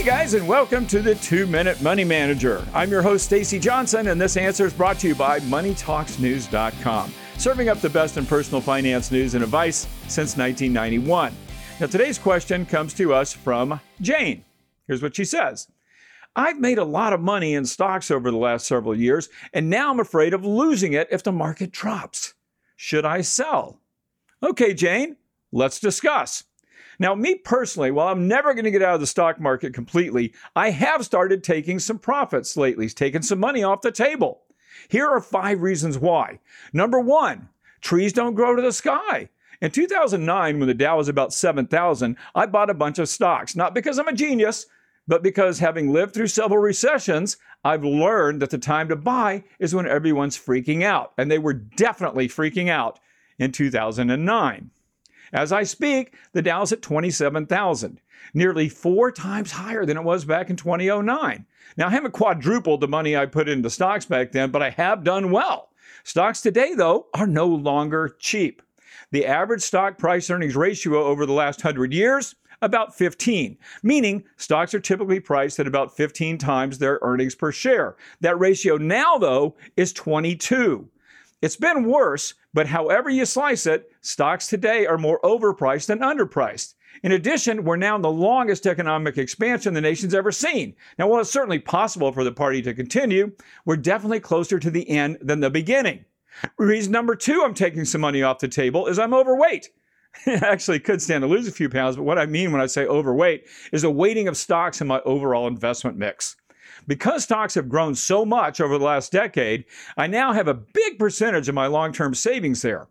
Hey guys, and welcome to the Two Minute Money Manager. I'm your host, Stacy Johnson, and this answer is brought to you by MoneyTalksNews.com, serving up the best in personal finance news and advice since 1991. Now, today's question comes to us from Jane. Here's what she says I've made a lot of money in stocks over the last several years, and now I'm afraid of losing it if the market drops. Should I sell? Okay, Jane, let's discuss. Now, me personally, while I'm never going to get out of the stock market completely, I have started taking some profits lately, taking some money off the table. Here are five reasons why. Number one, trees don't grow to the sky. In 2009, when the Dow was about 7,000, I bought a bunch of stocks, not because I'm a genius, but because having lived through several recessions, I've learned that the time to buy is when everyone's freaking out. And they were definitely freaking out in 2009. As I speak, the Dow's at 27,000, nearly four times higher than it was back in 2009. Now, I haven't quadrupled the money I put into stocks back then, but I have done well. Stocks today, though, are no longer cheap. The average stock price earnings ratio over the last 100 years, about 15, meaning stocks are typically priced at about 15 times their earnings per share. That ratio now, though, is 22. It's been worse, but however you slice it, stocks today are more overpriced than underpriced. In addition, we're now in the longest economic expansion the nation's ever seen. Now, while it's certainly possible for the party to continue, we're definitely closer to the end than the beginning. Reason number two I'm taking some money off the table is I'm overweight. I actually could stand to lose a few pounds, but what I mean when I say overweight is a weighting of stocks in my overall investment mix. Because stocks have grown so much over the last decade, I now have a big percentage of my long term savings there.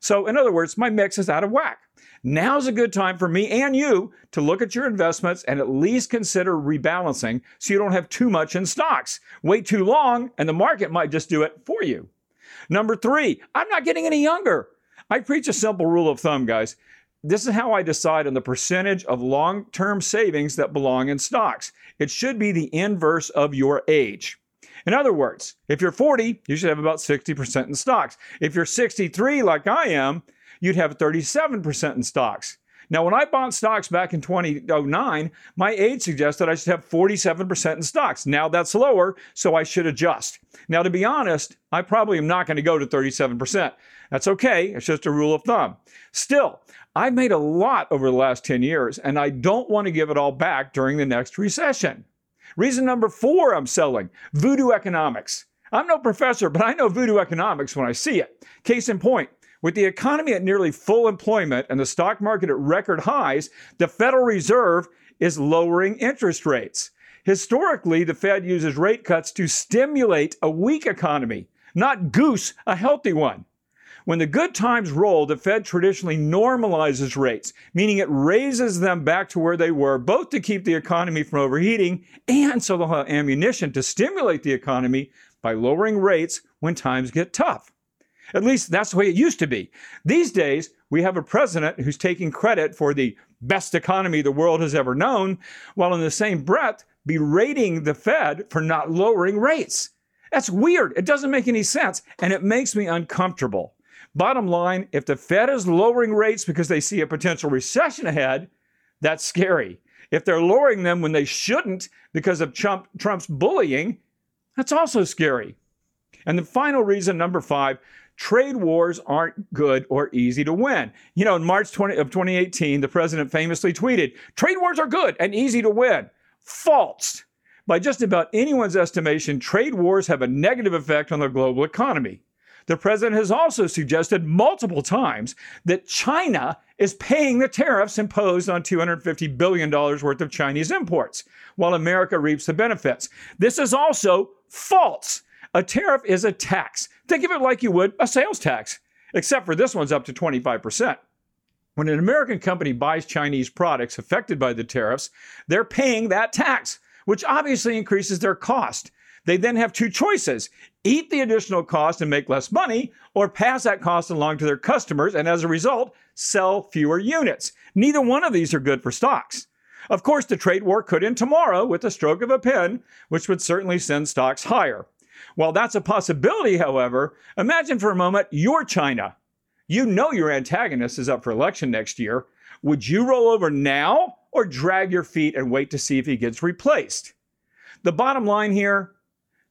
So, in other words, my mix is out of whack. Now's a good time for me and you to look at your investments and at least consider rebalancing so you don't have too much in stocks. Wait too long and the market might just do it for you. Number three, I'm not getting any younger. I preach a simple rule of thumb, guys. This is how I decide on the percentage of long term savings that belong in stocks. It should be the inverse of your age. In other words, if you're 40, you should have about 60% in stocks. If you're 63, like I am, you'd have 37% in stocks. Now, when I bought stocks back in 2009, my age suggested I should have 47% in stocks. Now that's lower, so I should adjust. Now, to be honest, I probably am not going to go to 37%. That's okay, it's just a rule of thumb. Still, I've made a lot over the last 10 years, and I don't want to give it all back during the next recession. Reason number four I'm selling voodoo economics. I'm no professor, but I know voodoo economics when I see it. Case in point, with the economy at nearly full employment and the stock market at record highs, the Federal Reserve is lowering interest rates. Historically, the Fed uses rate cuts to stimulate a weak economy, not goose a healthy one. When the good times roll, the Fed traditionally normalizes rates, meaning it raises them back to where they were, both to keep the economy from overheating and so they'll have ammunition to stimulate the economy by lowering rates when times get tough. At least that's the way it used to be. These days, we have a president who's taking credit for the best economy the world has ever known, while in the same breath berating the Fed for not lowering rates. That's weird. It doesn't make any sense, and it makes me uncomfortable. Bottom line, if the Fed is lowering rates because they see a potential recession ahead, that's scary. If they're lowering them when they shouldn't because of Trump, Trump's bullying, that's also scary. And the final reason, number five, trade wars aren't good or easy to win. You know, in March 20, of 2018, the president famously tweeted, trade wars are good and easy to win. False. By just about anyone's estimation, trade wars have a negative effect on the global economy. The president has also suggested multiple times that China is paying the tariffs imposed on $250 billion worth of Chinese imports, while America reaps the benefits. This is also false. A tariff is a tax. Think of it like you would a sales tax, except for this one's up to 25%. When an American company buys Chinese products affected by the tariffs, they're paying that tax, which obviously increases their cost. They then have two choices eat the additional cost and make less money, or pass that cost along to their customers and as a result, sell fewer units. Neither one of these are good for stocks. Of course, the trade war could end tomorrow with a stroke of a pen, which would certainly send stocks higher. While that's a possibility, however, imagine for a moment you're China. You know your antagonist is up for election next year. Would you roll over now or drag your feet and wait to see if he gets replaced? The bottom line here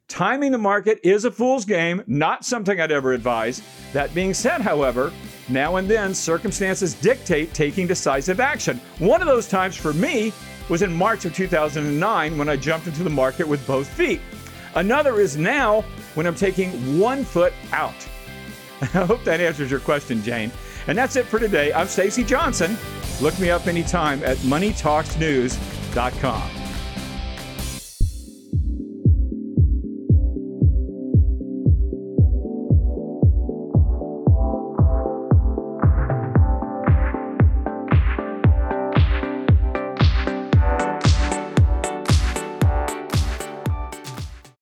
timing the market is a fool's game, not something I'd ever advise. That being said, however, now and then circumstances dictate taking decisive action. One of those times for me was in March of 2009 when I jumped into the market with both feet. Another is now when I'm taking one foot out. I hope that answers your question, Jane. And that's it for today. I'm Stacy Johnson. Look me up anytime at moneytalksnews.com.